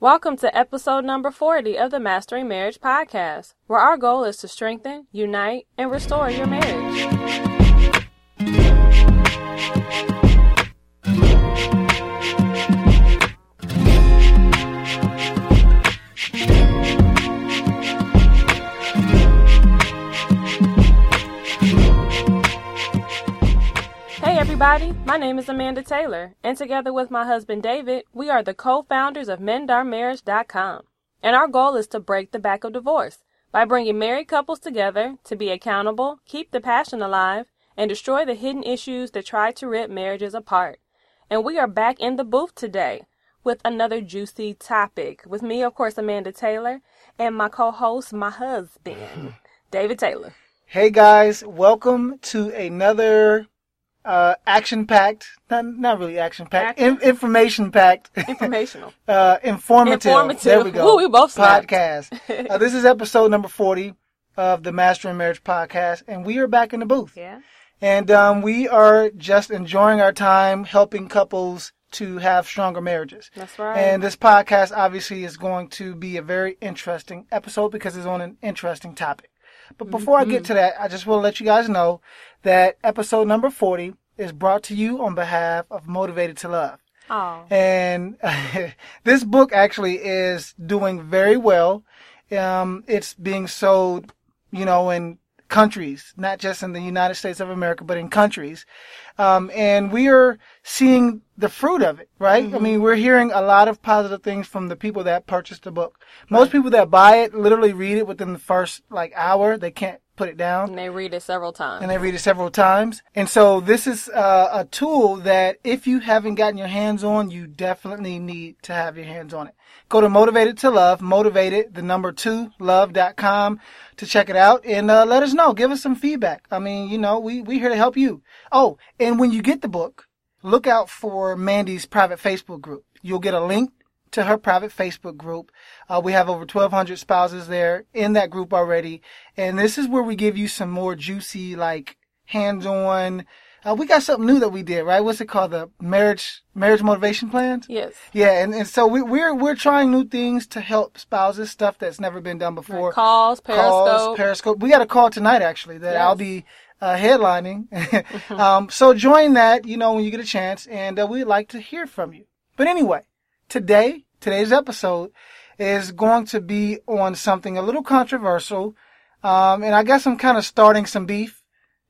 Welcome to episode number 40 of the Mastering Marriage podcast, where our goal is to strengthen, unite, and restore your marriage. Everybody, my name is Amanda Taylor, and together with my husband David, we are the co-founders of MendarMarriage.com. And our goal is to break the back of divorce by bringing married couples together to be accountable, keep the passion alive, and destroy the hidden issues that try to rip marriages apart. And we are back in the booth today with another juicy topic. With me, of course, Amanda Taylor, and my co-host, my husband, David Taylor. Hey guys, welcome to another uh, action-packed, not, not really action-packed, in, information-packed, Informational. uh, informative. Informative. There we go. Ooh, we both snapped. podcast. uh, this is episode number forty of the Master Mastering Marriage podcast, and we are back in the booth. Yeah. And um, we are just enjoying our time helping couples to have stronger marriages. That's right. And this podcast obviously is going to be a very interesting episode because it's on an interesting topic. But before I Mm-hmm. get to that, I just want to let you guys know that episode number 40 is brought to you on behalf of Motivated to Love. Oh. And this book actually is doing very well. Um, it's being sold, you know, in countries, not just in the United States of America, but in countries. Um, and we are seeing the fruit of it, right? I mean, we're hearing a lot of positive things from the people that purchased the book. Most people that buy it literally read it within the first like hour. They can't put it down And they read it several times. and they read it several times. And so this is uh, a tool that if you haven't gotten your hands on, you definitely need to have your hands on it. Go to Motivated to Love, motivated, the number two, love.com to check it out and uh, let us know. Give us some feedback. I mean, you know, we, we here to help you. Oh, and when you get the book, look out for Mandy's private Facebook group. You'll get a link to her private Facebook group. Uh, we have over 1,200 spouses there in that group already. And this is where we give you some more juicy, like, hands-on. Uh, we got something new that we did, right? What's it called? The marriage, marriage motivation plans? yes. Yeah. And, and so we, we're, we're trying new things to help spouses, stuff that's never been done before. Calls, Periscope. Calls, Periscope. We got a call tonight, actually, that Yes. I'll be uh, headlining. um, so join that, you know, when you get a chance, and uh, we'd like to hear from you. But anyway, today, today's episode is going to be on something a little controversial. Um, and I guess I'm kind of starting some beef,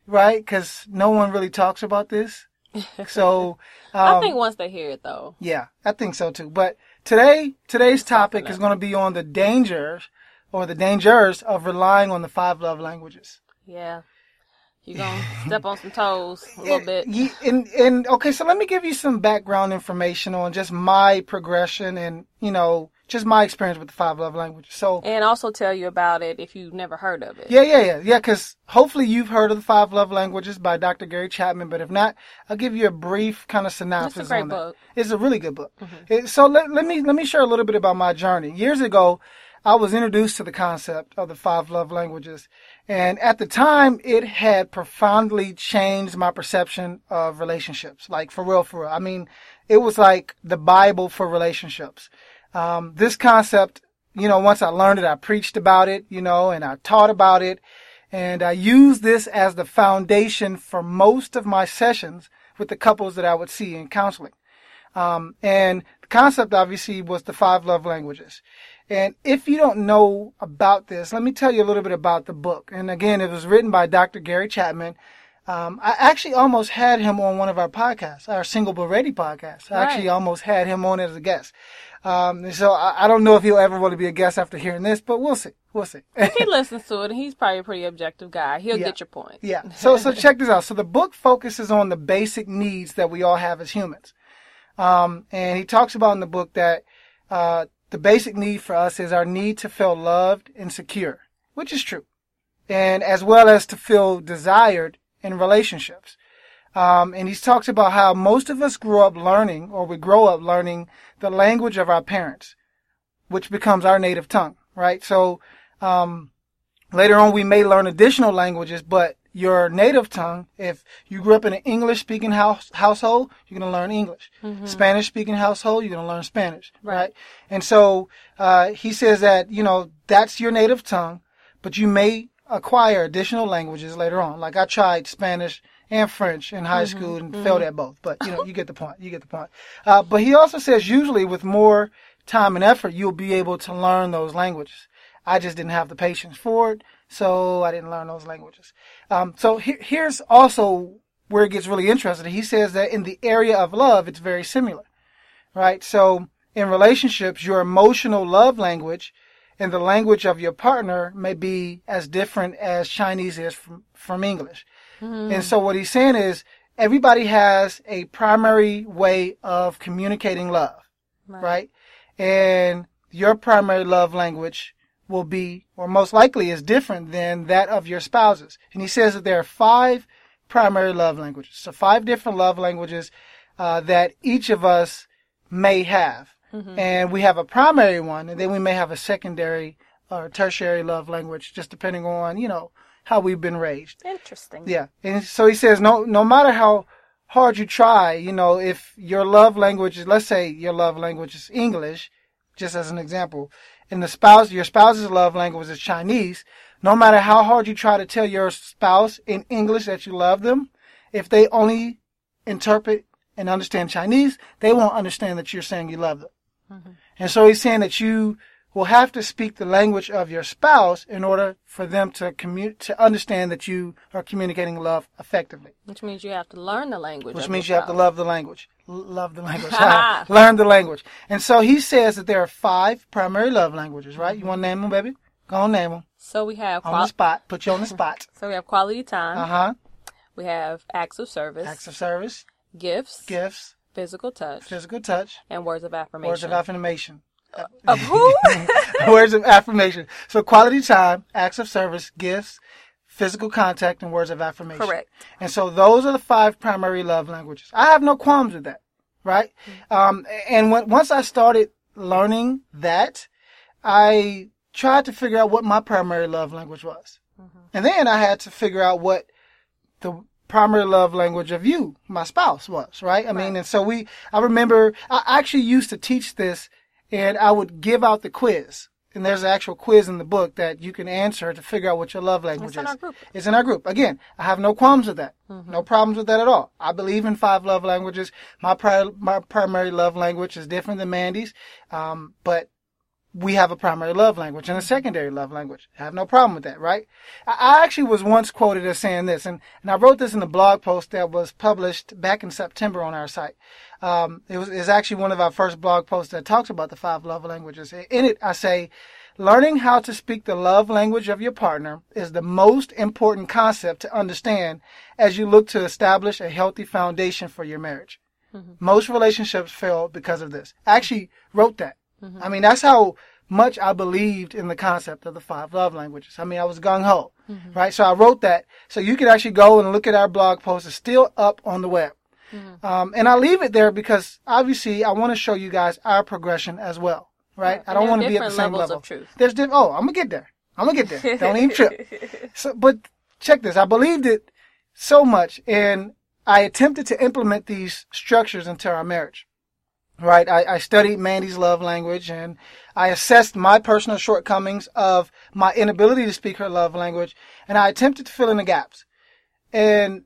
right? Because no one really talks about this. So, um, I think once they hear it, though. yeah, I think so too. But today, today's topic is going to be on the dangers or the dangers of relying on the five love languages. Yeah. You're going to step on some toes a little And- bit. And, and okay, so let me give you some background information on just my progression and, you know, just my experience with the five love languages. So, And also tell you about it if you've never heard of it. yeah, yeah, yeah, yeah, because hopefully you've heard of the five love languages by Dr. Gary Chapman, but if not, I'll give you a brief kind of synopsis great on book. that. It's a really good book. Mm-hmm. It- so let, let me let me share a little bit about my journey. Years ago, I was introduced to the concept of the five love languages, and at the time, it had profoundly changed my perception of relationships. Like for real, for real. I mean, it was like the Bible for relationships. Um, this concept, you know, once I learned it, I preached about it, you know, and I taught about it. And I used this as the foundation for most of my sessions with the couples that I would see in counseling. Um, and concept obviously was the five love languages. And if you don't know about this, let me tell you a little bit about the book. And again, it was written by Dr. Gary Chapman. Um, I actually almost had him on one of our podcasts, our Single But Ready podcast. I actually almost had him on as a guest. Um, so I, I don't know if he'll ever want to be a guest after hearing this, but we'll see. We'll see. He listens to it, and he's probably a pretty objective guy. He'll Yeah. get your point. Yeah. So so check this out. So the book focuses on the basic needs that we all have as humans. Um, and he talks about in the book that uh, the basic need for us is our need to feel loved and secure, which is true, and as well as to feel desired in relationships. Um, and he talks about how most of us grew up learning, or we grow up learning, the language of our parents, which becomes our native tongue, right? So um, later on, we may learn additional languages, but your native tongue. If you grew up in an English speaking house, household, you're going to learn English. Spanish speaking household, you're going to learn Spanish, right? Right. And so, uh, he says that, you know, that's your native tongue, but you may acquire additional languages later on. Like I tried Spanish and French in high school and failed at both, but you know, you get the point. You get the point. Uh, but he also says usually with more time and effort, you'll be able to learn those languages. I just didn't have the patience for it, so I didn't learn those languages. Um, so he- here's also where it gets really interesting. He says that in the area of love, it's very similar, right? So in relationships, your emotional love language and the language of your partner may be as different as Chinese is from, from English. And so what he's saying is everybody has a primary way of communicating love, right? And your primary love language will be, or most likely is different than that of your spouse's. And he says that there are five primary love languages. So five different love languages uh, that each of us may have. And we have a primary one, and then we may have a secondary or tertiary love language, just depending on, you know, how we've been raised. Interesting. Yeah. And so he says, no, no matter how hard you try, you know, if your love language is, let's say your love language is English, just as an example, and the spouse, your spouse's love language is Chinese, no matter how hard you try to tell your spouse in English that you love them, if they only interpret and understand Chinese, they won't understand that you're saying you love them. Mm-hmm. And so he's saying that you will have to speak the language of your spouse in order for them to commu- to understand that you are communicating love effectively. Which means you have to learn the language. Which means you your have to love the language. L- love the language. Learn the language. And so he says that there are five primary love languages, right? You want to name them, baby? Go on, name them. So we have On the spot. Put you on the spot. so we have quality time. Uh huh. We have acts of service, Acts of service, gifts, gifts, physical touch, physical touch, and words of affirmation. words of affirmation. Of who? words of affirmation. So quality time, acts of service, gifts, physical contact, and words of affirmation. Correct. And so those are the five primary love languages. I have no qualms with that, right? Um, and when, once I started learning that, I tried to figure out what my primary love language was. And then I had to figure out what the primary love language of you, my spouse, was, right? I mean, and so we, I remember, I actually used to teach this and I would give out the quiz. And there's an actual quiz in the book that you can answer to figure out what your love language in is. our group. It's in our group. Again, I have no qualms with that. No problems with that at all. I believe in five love languages. My pri- my primary love language is different than Mandy's, um, but we have a primary love language and a secondary love language. I have no problem with that, right? I, actually was once quoted as saying this, and, and I wrote this in a blog post that was published back in September on our site. Um, it was it's actually one of our first blog posts that talks about the five love languages. In it, I say, learning how to speak the love language of your partner is the most important concept to understand as you look to establish a healthy foundation for your marriage. Most relationships fail because of this. I actually wrote that. Mm-hmm. I mean, that's how much I believed in the concept of the five love languages. I mean, I was gung ho, mm-hmm. right? So I wrote that. So you can actually go and look at our blog post. It's still up on the web. Mm-hmm. Um, and I leave it there because obviously I want to show you guys our progression as well, right? I don't want to be at the same levels level. of truth. There's diff- oh, I'm gonna get there. I'm gonna get there. Don't even trip. So, but check this. I believed it so much, and I attempted to implement these structures into our marriage. Right. I, I studied Mandy's love language, and I assessed my personal shortcomings of my inability to speak her love language, and I attempted to fill in the gaps. And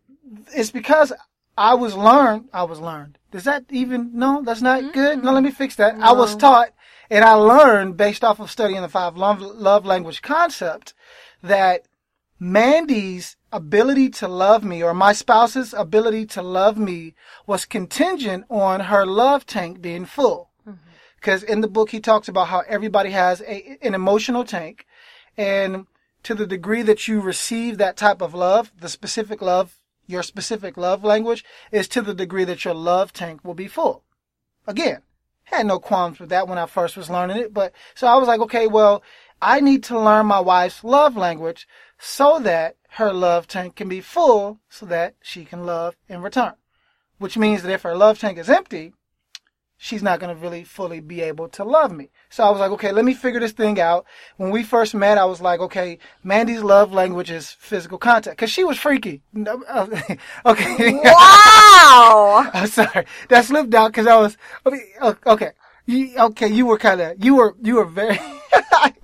it's because I was learned. I was learned. Does that even no? That's not mm-hmm. good. No, let me fix that. I was taught, and I learned based off of studying the five love, love language concept that Mandy's ability to love me or my spouse's ability to love me was contingent on her love tank being full. Mm-hmm. Because in the book he talks about how everybody has a, an emotional tank, and to the degree that you receive that type of love, the specific love, your specific love language, is to the degree that your love tank will be full. Again, had no qualms with that when I first was learning it, but so I was like, okay, well, I need to learn my wife's love language so that her love tank can be full so that she can love in return. Which means that if her love tank is empty, she's not going to really fully be able to love me. So I was like, okay, let me figure this thing out. When we first met, I was like, okay, Mandy's love language is physical contact because she was freaky. Uh, okay. Wow. I'm sorry. That slipped out because I was okay. Okay, you, okay, you were kind of you were you were very.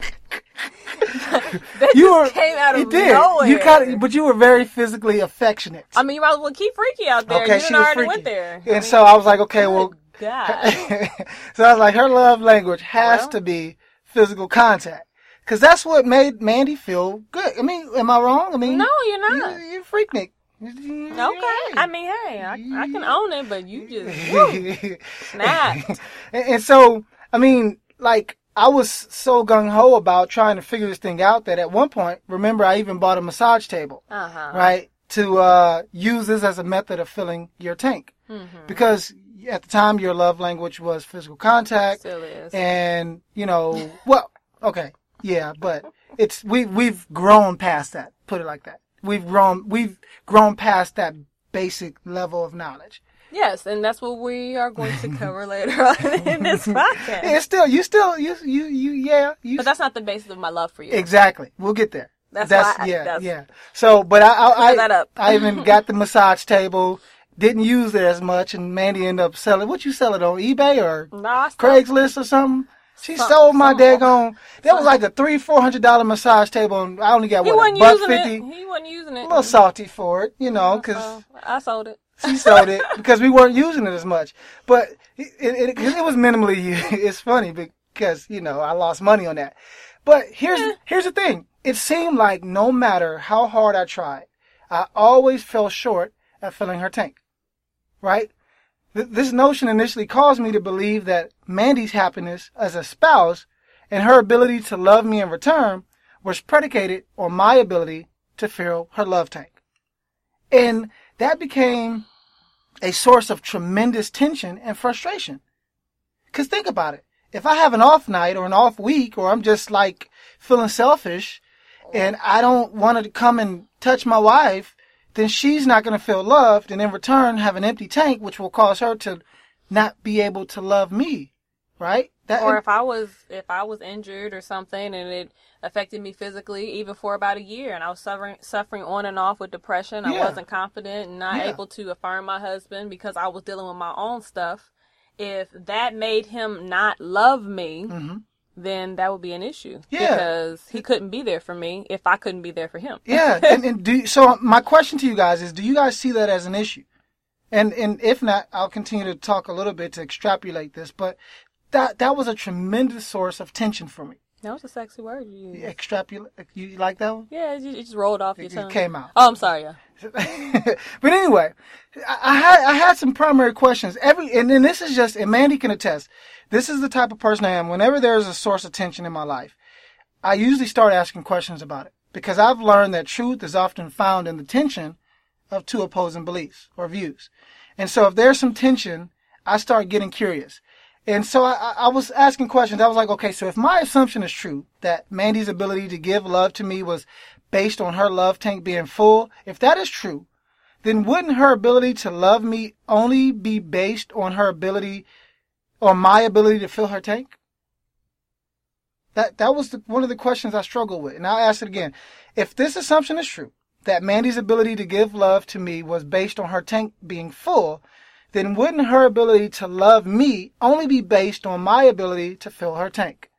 You were came out of you did nowhere. you kind of but you were very physically affectionate. I mean, you might as well keep freaky out there. okay, you she was already freaky, went there. and so I was like, okay, well, God. so I was like, her love language has Well. to be physical contact. Cause that's what made Mandy feel good. I mean, am I wrong? I mean, No, you're not. You, you're freaknik. Okay. I mean, hey, I, I can own it, but you just woo, snapped. and, and so, I mean, like, I was so gung ho about trying to figure this thing out that at one point, remember, I even bought a massage table, Uh huh. right, to uh, use this as a method of filling your tank. Mm-hmm. Because at the time, your love language was physical contact. Still is. and you know, well, okay, yeah, but it's we we've grown past that. Put it like that. We've grown we've grown past that basic level of knowledge. Yes, and that's what we are going to cover later on in this podcast. It's still you still you you you yeah you But that's not the basis of my love for you. exactly. We'll get there. That's why I- yeah that's- yeah. So, but I I I, that up. I even got the massage table. Didn't use it as much, and Mandy ended up selling. What you sell it on eBay or still- Craigslist or something? She Some- sold my daggone. That was like a three, four hundred dollar massage table, and I only got He what a wasn't buck using fifty. it. He wasn't using it. A little salty for it, you know, uh-huh. because So, I sold it. She sold it because we weren't using it as much. But it, it, it was minimally. used. It's funny because you know I lost money on that. But here's here's the thing. It seemed like no matter how hard I tried, I always fell short at filling her tank. Right? Th- This notion initially caused me to believe that Mandy's happiness as a spouse and her ability to love me in return was predicated on my ability to fill her love tank. And that became a source of tremendous tension and frustration. Cause think about it. If I have an off night or an off week or I'm just like feeling selfish and I don't want to come and touch my wife, then she's not going to feel loved and in return have an empty tank, which will cause her to not be able to love me. Right? That, Or if I was if I was injured or something and it affected me physically, even for about a year, and I was suffering suffering on and off with depression, I wasn't confident and not Yeah. able to affirm my husband because I was dealing with my own stuff. If that made him not love me, Mhm. then that would be an issue Yeah. because he couldn't be there for me if I couldn't be there for him. Yeah, and, and do so. My question to you guys is: Do you guys see that as an issue? And and if not, I'll continue to talk a little bit to extrapolate this. But that that was a tremendous source of tension for me. That was a sexy word you used. Extrapolate. You like that one? Yeah, it, just rolled off your It tongue. came out. Oh, I'm sorry. Yeah. but anyway, I, I had I had some primary questions. Every and then this is just and Mandy can attest. This is the type of person I am. Whenever there's a source of tension in my life, I usually start asking questions about it because I've learned that truth is often found in the tension of two opposing beliefs or views. And so if there's some tension, I start getting curious. And so I, I- was asking questions. I was like, okay, so if my assumption is true that Mandy's ability to give love to me was based on her love tank being full, if that is true, then wouldn't her ability to love me only be based on her ability, on my ability to fill her tank? That that was the, one of the questions I struggled with, and I'll ask it again. If this assumption is true, that Mandy's ability to give love to me was based on her tank being full, then wouldn't her ability to love me only be based on my ability to fill her tank?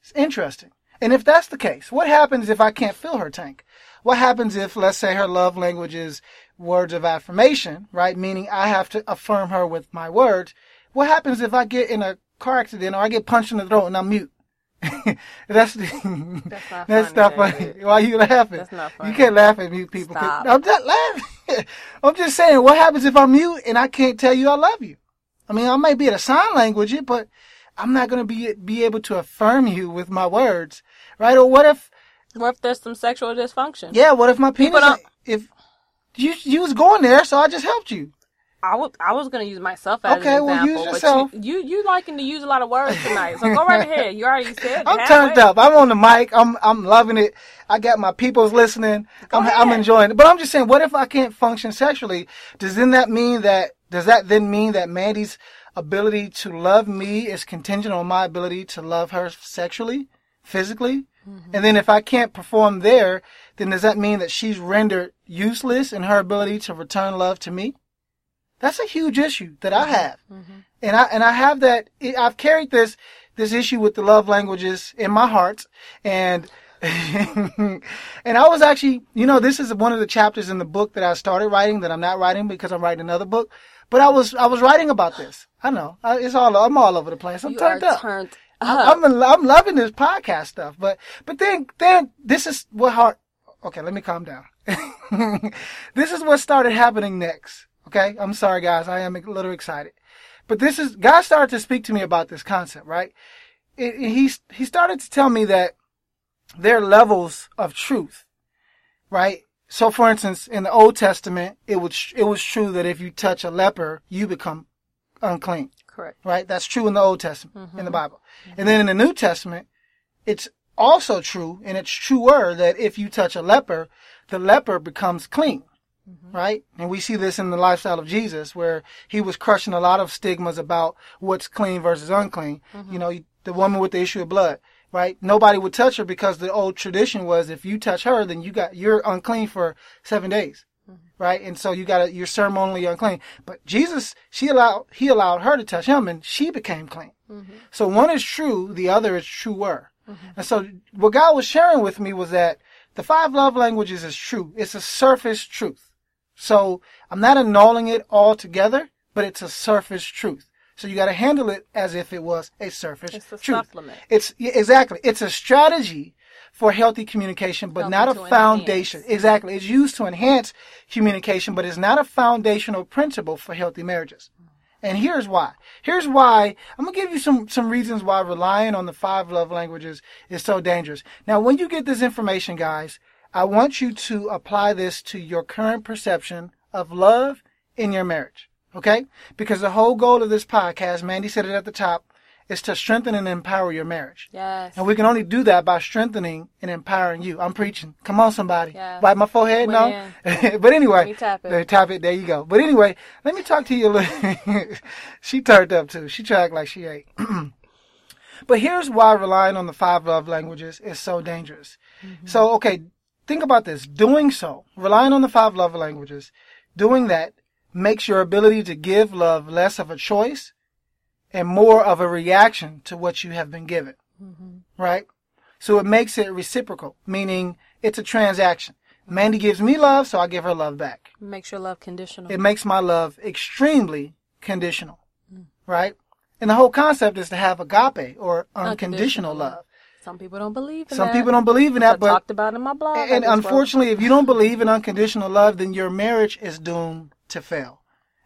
It's interesting. And if that's the case, what happens if I can't fill her tank? What happens if, let's say, her love language is words of affirmation, right? Meaning I have to affirm her with my words. What happens if I get in a car accident or I get punched in the throat and I'm mute? that's the, That's not that's funny, not funny. Why you laughing? That's not You can't laugh at mute people. I'm not laughing. I'm just saying, what happens if I'm mute and I can't tell you I love you? I mean, I might be able to sign language it, but I'm not going to be be able to affirm you with my words, right? Or what if, What if there's some sexual dysfunction? yeah, what if my penis, if you you was going there, so I just helped you. I was I was gonna use myself as Okay, an well, example, use yourself. you, you you liking to use a lot of words tonight, so go right ahead. You already said. I'm turned up. I'm on the mic. I'm I'm loving it. I got my peoples listening. I'm I'm enjoying it. But I'm just saying, what if I can't function sexually? Does then that mean that does that then mean that Mandy's ability to love me is contingent on my ability to love her sexually, physically. Mm-hmm. And then if I can't perform there, then does that mean that she's rendered useless in her ability to return love to me? That's a huge issue that I mm-hmm. have. Mm-hmm. And I, and I have that, I've carried this, this issue with the love languages in my heart. And, and I was actually, you know, this is one of the chapters in the book that I started writing that I'm not writing because I'm writing another book. But I was, I was writing about this. I know. I, it's all, I'm all over the place. I'm You turned up. turned up. I'm, I'm loving this podcast stuff, but, but then, then this is what heart, okay, let me calm down. this is what started happening next. Okay. I'm sorry guys. I am a little excited, but this is, God started to speak to me about this concept, right? It, it- he, he started to tell me that there are levels of truth, right? So for instance, in the Old Testament, it was, it was true that if you touch a leper, you become unclean Correct. right? That's true in the Old Testament, in the mm-hmm. Bible. Mm-hmm. And then in the New Testament, it's also true, and it's truer that if you touch a leper, the leper becomes clean, Mm-hmm. right? And we see this in the lifestyle of Jesus, where he was crushing a lot of stigmas about what's clean versus unclean. Mm-hmm. You know, the woman with the issue of blood, right? Nobody would touch her because the old tradition was if you touch her, then you got, you're unclean for seven days mm-hmm. right? And so you got you're ceremonially unclean. But Jesus, she allowed he allowed her to touch him, and she became clean. So one is true, the other is truer. And so what God was sharing with me was that the five love languages is true. It's a surface truth. So I'm not annulling it altogether, but it's a surface truth. So you got to handle it as if it was a surface It's a truth. supplement. It's yeah, exactly. It's a strategy for healthy communication, but Helping not a foundation. enhance. Exactly. It's used to enhance communication, but it's not a foundational principle for healthy marriages. And here's why. Here's why. I'm gonna give you some, some reasons why relying on the five love languages is so dangerous. Now, when you get this information, guys, I want you to apply this to your current perception of love in your marriage. Okay? Because the whole goal of this podcast, Mandy said it at the top, is to strengthen and empower your marriage. Yes. And we can only do that by strengthening and empowering you. I'm preaching. Come on, somebody. Yes. Wipe my forehead? No. But anyway. Me tap it. There, tap it. There you go. But anyway, let me talk to you a little. she turned up too. She tried like she ate. but here's why relying on the five love languages is so dangerous. Mm-hmm. So, okay, think about this. Doing so, relying on the five love languages, doing that makes your ability to give love less of a choice and more of a reaction to what you have been given. Mm-hmm. Right? So it makes it reciprocal, meaning it's a transaction. Mandy gives me love, so I give her love back. Makes your love conditional. It makes my love extremely conditional. Mm. Right? And the whole concept is to have agape or unconditional Unconditional love. love. Some people don't believe in Some that. people don't believe in I that, but talked about it in my blog. I and unfortunately, if you don't believe in unconditional love, then your marriage is doomed to fail.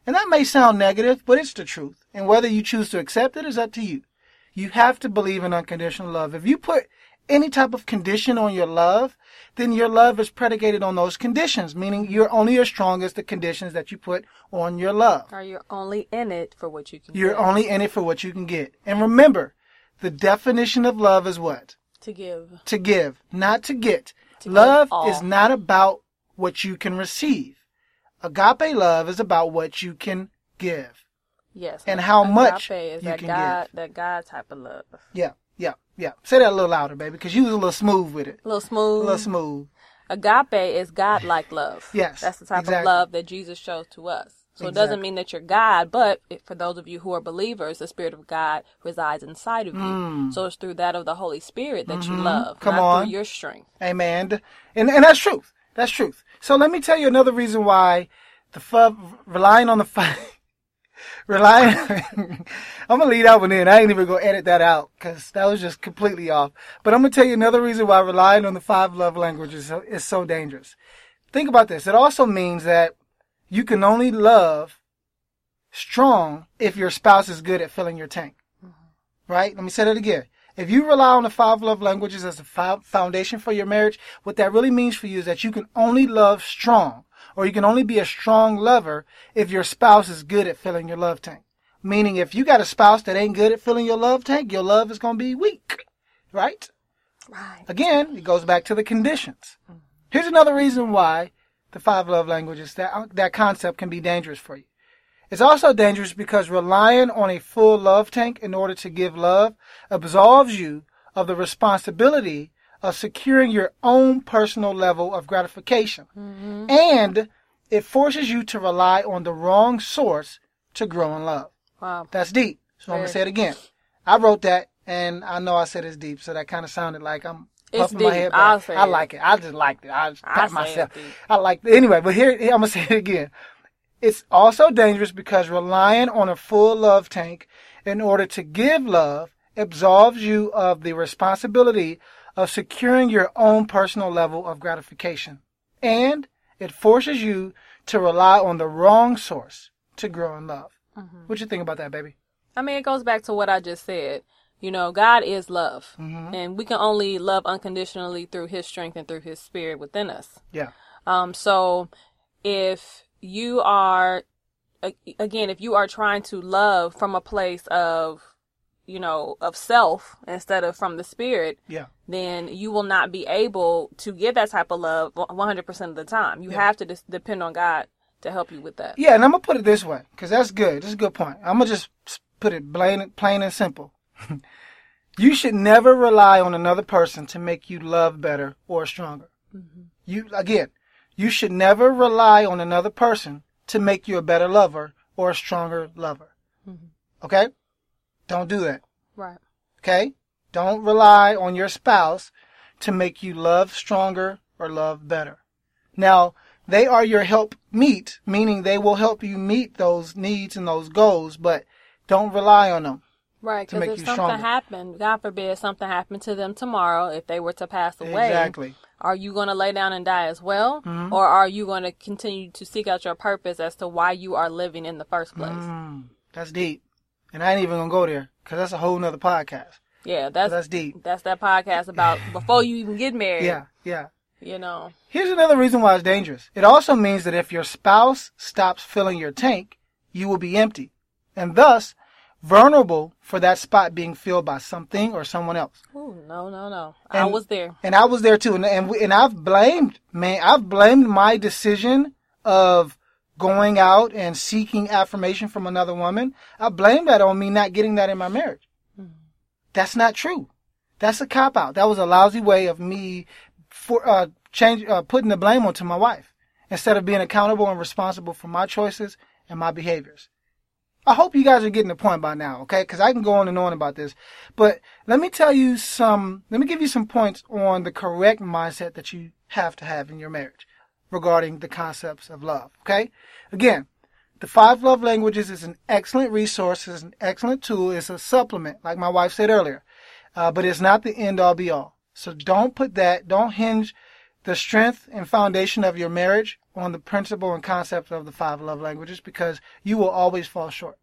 And that may sound negative, but it's the truth. And whether you choose to accept it is up to you. You have to believe in unconditional love. If you put any type of condition on your love, then your love is predicated on those conditions, meaning you're only as strong as the conditions that you put on your love. Or you're only in it for what you can. Get. You're get. only in it for what you can get. And remember, the definition of love is what? to give. to give, not to get. To love is not about what you can receive. Agape love is about what you can give. Yes. And how much is you that can God, give. that God type of love. Yeah, yeah, yeah. Say that a little louder, baby, because you was a little smooth with it. A little smooth. A little smooth. Agape is God-like love. Yes, That's the type exactly. of love that Jesus shows to us. So it doesn't mean that you're God, but for those of you who are believers, the Spirit of God resides inside of you. So it's through that of the Holy Spirit that you love, Mm. Mm-hmm. Come not on. through your strength. Amen. And and that's truth. That's truth. So let me tell you another reason why the fu- relying on the five relying. I'm gonna leave that one in. I ain't even gonna edit that out because that was just completely off. But I'm gonna tell you another reason why relying on the five love languages is so dangerous. Think about this. It also means that you can only love strong if your spouse is good at filling your tank. Mm-hmm. Right? Let me say that again. If you rely on the five love languages as a foundation for your marriage, what that really means for you is that you can only love strong, or you can only be a strong lover if your spouse is good at filling your love tank. Meaning, if you got a spouse that ain't good at filling your love tank, your love is going to be weak. Right? Right. Again, it goes back to the conditions. Mm-hmm. Here's another reason why the five love languages, that, that concept can be dangerous for you. It's also dangerous because relying on a full love tank in order to give love absolves you of the responsibility of securing your own personal level of gratification. Mm-hmm. And it forces you to rely on the wrong source to grow in love. Wow. That's deep. So I'm gonna say it again. I wrote that, and I know I said it's deep, so that kind of sounded like I'm It's my head. say I it. like it. I just liked it. I myself. it. I like it. Anyway, but here here, I'm gonna say it again. It's also dangerous because relying on a full love tank in order to give love absolves you of the responsibility of securing your own personal level of gratification. And it forces you to rely on the wrong source to grow in love. Mm-hmm. What you think about that, baby? I mean, it goes back to what I just said. You know, God is love. Mm-hmm. And we can only love unconditionally through his strength and through his spirit within us. Yeah. Um, so if you are, again, if you are trying to love from a place of, you know, of self instead of from the spirit, Yeah. then you will not be able to give that type of love 100% of the time. You Yeah. have to just depend on God to help you with that. Yeah, and I'm gonna put it this way, because that's good. That's a good point. I'm gonna just put it plain, plain and simple. you should never rely on another person to make you love better or stronger. Mm-hmm. You again, you should never rely on another person to make you a better lover or a stronger lover. Mm-hmm. Okay? Don't do that. Right. Okay? Don't rely on your spouse to make you love stronger or love better. Now, they are your help meet, meaning they will help you meet those needs and those goals, but don't rely on them. Right, because if you something stronger. happened, God forbid something happened to them tomorrow, if they were to pass away, Exactly. are you going to lay down and die as well? Mm-hmm. Or are you going to continue to seek out your purpose as to why you are living in the first place? Mm, that's deep. And I ain't even gonna go there, because that's a whole nother podcast. Yeah, that's, that's deep. that's that podcast about before you even get married. Yeah, yeah. You know, Here's another reason why it's dangerous. It also means that if your spouse stops filling your tank, you will be empty, and thus vulnerable for that spot being filled by something or someone else. Ooh, no, no, no. I was there. And I was there too, and and, we, and I've blamed man, I've blamed my decision of going out and seeking affirmation from another woman. I blame that on me not getting that in my marriage. That's not true. That's a cop out. That was a lousy way of me for uh change uh, putting the blame onto my wife instead of being accountable and responsible for my choices and my behaviors. I hope you guys are getting the point by now, okay? Because I can go on and on about this, but let me tell you some. Let me give you some points on the correct mindset that you have to have in your marriage regarding the concepts of love. Okay? Again, the five love languages is an excellent resource, is an excellent tool, it's a supplement, like my wife said earlier, uh, but it's not the end all be all. So don't put that, don't hinge the strength and foundation of your marriage on the principle and concept of the five love languages because you will always fall short.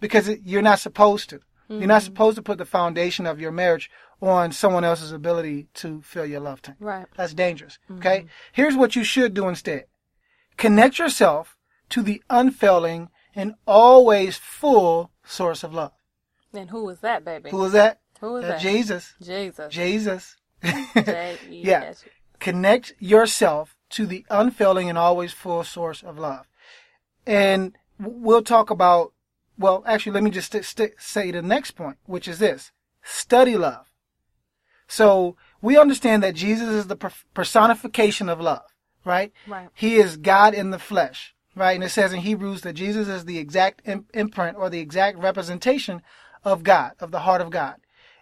Because you're not supposed to. You're not mm-hmm. supposed to put the foundation of your marriage on someone else's ability to fill your love tank. Right. That's dangerous. Mm-hmm. Okay? Here's what you should do instead. Connect yourself to the unfailing and always full source of love. And who was that, baby? Who is that? Who is That's that? Jesus. Jesus. Jesus. J- Yeah. Connect yourself to the unfailing and always full source of love. And we'll talk about, well, actually, let me just st- st- say the next point, which is this. Study love. So we understand that Jesus is the per- personification of love, right? Right. He is God in the flesh, right? And it says in Hebrews that Jesus is the exact im- imprint or the exact representation of God, of the heart of God.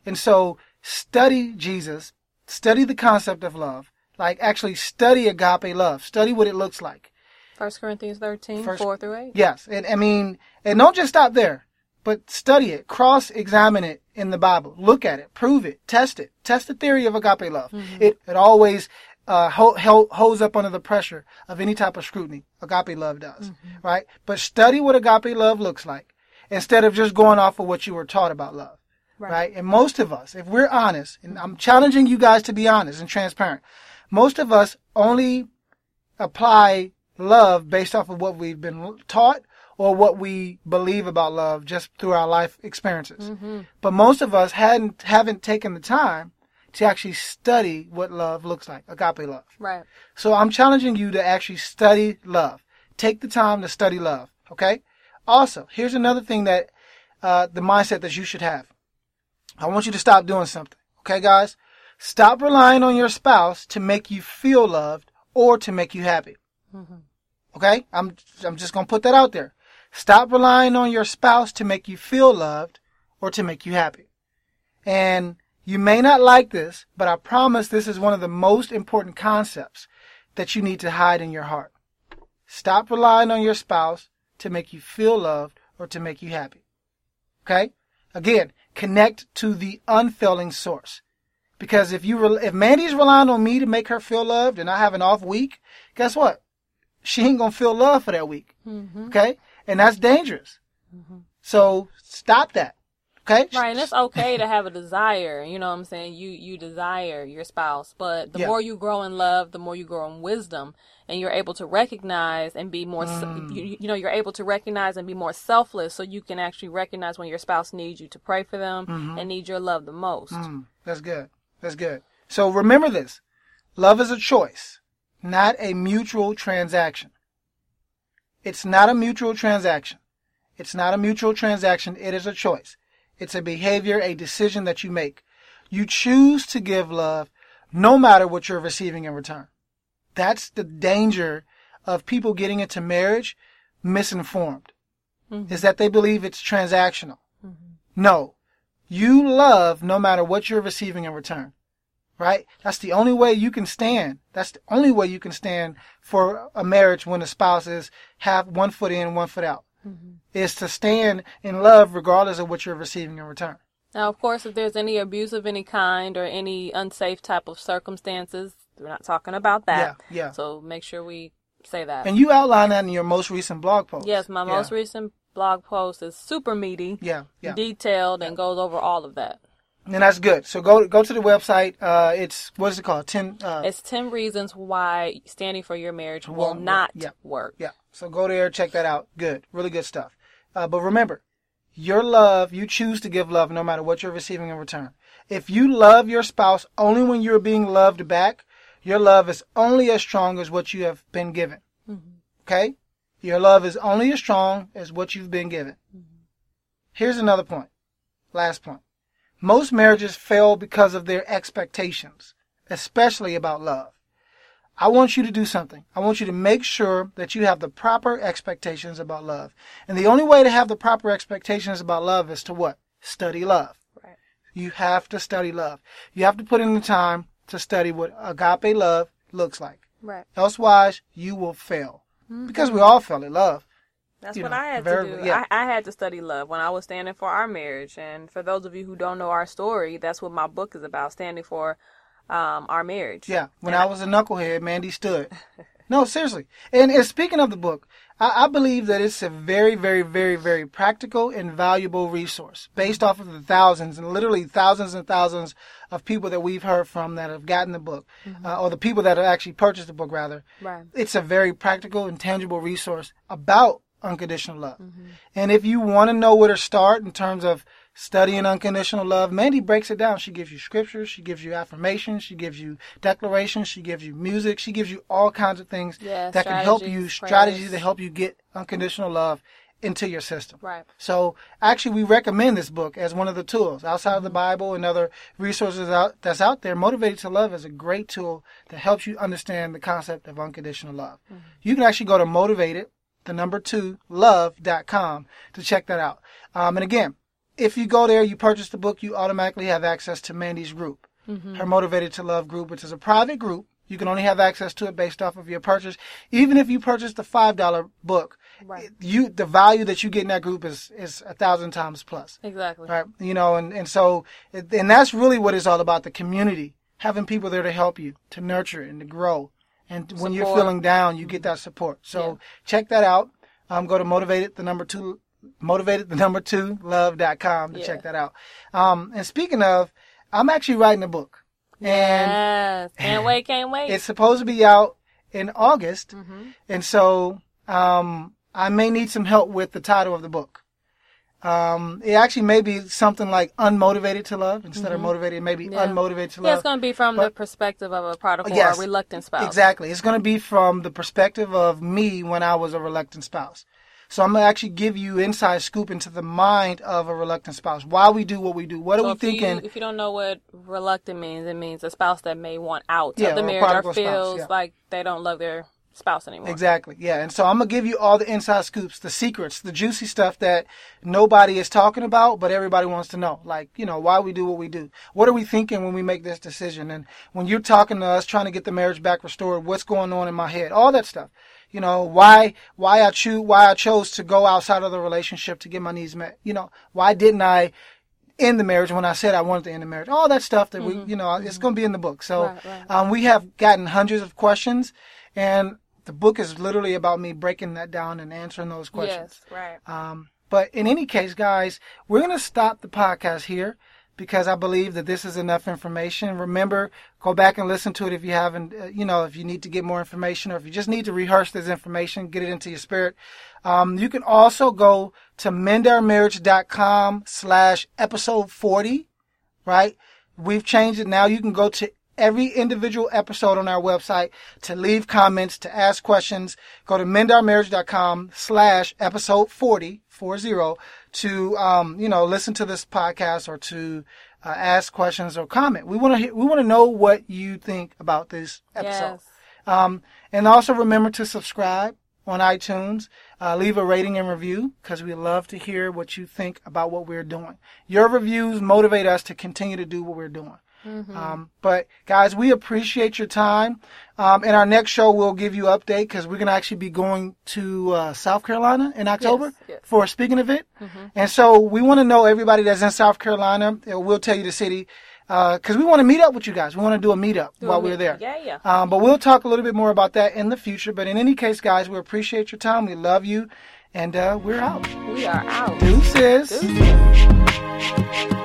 And so study Jesus, study the concept of love, like actually study agape love, study what it looks like. First Corinthians 13, First- 4 through 8. Yes. And I mean, and don't just stop there, but study it, cross examine it in the Bible, look at it, prove it, test it, test the theory of agape love. It, it always, uh, ho- hel- holds up under the pressure of any type of scrutiny. Agape love does, right? But study what agape love looks like instead of just going off of what you were taught about love. Right. And most of us, if we're honest, and I'm challenging you guys to be honest and transparent, most of us only apply love based off of what we've been taught or what we believe about love just through our life experiences. But most of us hadn't haven't taken the time to actually study what love looks like, agape love. Right. So I'm challenging you to actually study love. Take the time to study love, okay? Also, here's another thing that uh, the mindset that you should have. I want you to stop doing something. Okay, guys? Stop relying on your spouse to make you feel loved or to make you happy. Mm-hmm. Okay? I'm, I'm just going to put that out there. Stop relying on your spouse to make you feel loved or to make you happy. And you may not like this, but I promise this is one of the most important concepts that you need to hide in your heart. Stop relying on your spouse to make you feel loved or to make you happy. Okay? Again, connect to the unfailing source. Because if you re- if Mandy's relying on me to make her feel loved and I have an off week, guess what? She ain't gonna feel love for that week. Okay? And that's dangerous. So stop that. Okay? Right, and it's okay to have a desire. You know what I'm saying? You you desire your spouse, but the Yeah. more you grow in love, the more you grow in wisdom, and you're able to recognize and be more. Mm. You, you know, you're able to recognize and be more selfless, so you can actually recognize when your spouse needs you to pray for them and need your love the most. Mm, that's good. That's good. So remember this. Love is a choice, not a mutual transaction. It's not a mutual transaction. It's not a mutual transaction. It is a choice. It's a behavior, a decision that you make. You choose to give love no matter what you're receiving in return. That's the danger of people getting into marriage misinformed. Mm-hmm. Is that they believe it's transactional. Mm-hmm. No. You love no matter what you're receiving in return. Right? That's the only way you can stand. That's the only way you can stand for a marriage when the spouses have one foot in, one foot out. Mm-hmm. Is to stand in love regardless of what you're receiving in return. Now, of course, if there's any abuse of any kind or any unsafe type of circumstances, we're not talking about that. Yeah, yeah. So make sure we say that. And you outline that in your most recent blog post. yes, my Yeah. most recent blog post is super meaty, Yeah, yeah. detailed, and goes over all of that. And that's good. So go go to the website. Uh, it's what is it called? Ten. Uh, It's 10 reasons why standing for your marriage will Won't work. not Yeah. work. Yeah. So go there, check that out. Good. Really good stuff. Uh, but remember, your love, you choose to give love no matter what you're receiving in return. If you love your spouse only when you're being loved back, your love is only as strong as what you have been given. Okay? Your love is only as strong as what you've been given. Mm-hmm. Here's another point. Last point. Most marriages fail because of their expectations, especially about love. I want you to do something. I want you to make sure that you have the proper expectations about love. And the only way to have the proper expectations about love is to what? Study love. Right. You have to study love. You have to put in the time to study what agape love looks like. Right. Elsewise, you will fail. Because we all fell in love. That's You what know, I had very- to do. yeah. I, I had to study love when I was standing for our marriage. And for those of you who don't know our story, that's what my book is about standing for um, our marriage. Yeah. When I was a knucklehead, Mandy stood. No, seriously. And, and speaking of the book, I, I believe that it's a very, very, very, very practical and valuable resource based off of the thousands and literally thousands and thousands of people that we've heard from that have gotten the book, uh, or the people that have actually purchased the book, rather. Right. It's a very practical and tangible resource about unconditional love. And if you want to know where to start in terms of studying unconditional love, Mandy breaks it down. She gives you scriptures, she gives you affirmations, she gives you declarations, she gives you music, she gives you all kinds of things Yeah, that can help you, strategies, strategies prayers. that help you get unconditional love into your system. Right. So actually, we recommend this book as one of the tools outside of the Bible and other resources out that's out there. Motivated to Love is a great tool that helps you understand the concept of unconditional love. You can actually go to motivated, the number two, love.com to check that out. Um, and again, if you go there, you purchase the book, you automatically have access to Mandy's group, her Motivated to Love group, which is a private group. You can only have access to it based off of your purchase. Even if you purchase the five dollar book, Right. you the value that you get in that group is is a thousand times plus. Exactly. Right. You know, and, and so, and that's really what it's all about the community, having people there to help you, to nurture and to grow. And when you're feeling down, you get that support. So check that out. Um, go to motivated, the number two, motivated, the number two, love.com to Yeah. check that out. Um, and speaking of, I'm actually writing a book. And Yes. Can't wait, can't wait. it's supposed to be out in August. Mm-hmm. And so, um, I may need some help with the title of the book. Um, it actually may be something like unmotivated to love instead of motivated. It may be Mm-hmm. Yeah. unmotivated to love. yeah, it's going to be from the perspective of a prodigal Yes. or a reluctant spouse. Exactly. It's going to be from the perspective of me when I was a reluctant spouse. So I'm gonna actually give you inside scoop into the mind of a reluctant spouse. Why we do what we do. What So are we if you, thinking? if you don't know what reluctant means, it means a spouse that may want out Yeah, of the marriage or prodigal spouse, feels yeah. like they don't love their spouse anymore. Exactly. Yeah. And so I'm gonna give you all the inside scoops, the secrets, the juicy stuff that nobody is talking about, but everybody wants to know. Like, you know, why we do what we do. What are we thinking when we make this decision? And when you're talking to us, trying to get the marriage back restored, what's going on in my head? All that stuff. You know, why, why I choose, why I chose to go outside of the relationship to get my needs met. You know, why didn't I end the marriage when I said I wanted to end the marriage? All that stuff that we, you know, it's going to be in the book. So, Right, right. um, we have gotten hundreds of questions and the book is literally about me breaking that down and answering those questions. Yes, right. Um, but in any case, guys, we're going to stop the podcast here because I believe that this is enough information. Remember, go back and listen to it if you haven't, uh, you know, if you need to get more information or if you just need to rehearse this information, get it into your spirit. Um, you can also go to mendyourmarriage.com slash episode 40, right? We've changed it now. You can go to every individual episode on our website to leave comments, to ask questions. Go to mendyourmarriage.com slash episode 40, 40, to, um, you know, listen to this podcast or to uh, ask questions or comment. We want to, we want to know what you think about this episode. Yes. Um, and also remember to subscribe on iTunes. Uh, leave a rating and review because we love to hear what you think about what we're doing. Your reviews motivate us to continue to do what we're doing. Um, but guys, we appreciate your time. Um, in our next show, we'll give you update because we're going to actually be going to uh, South Carolina in October yes. for a speaking event. And so we want to know everybody that's in South Carolina. Uh, We'll tell you the city because we want to meet up with you guys. We want to do a meetup while we're there. Yeah, yeah. Um, but we'll talk a little bit more about that in the future. But in any case, guys, we appreciate your time. We love you. And uh, we're out. We are out. Deuces. Deuces.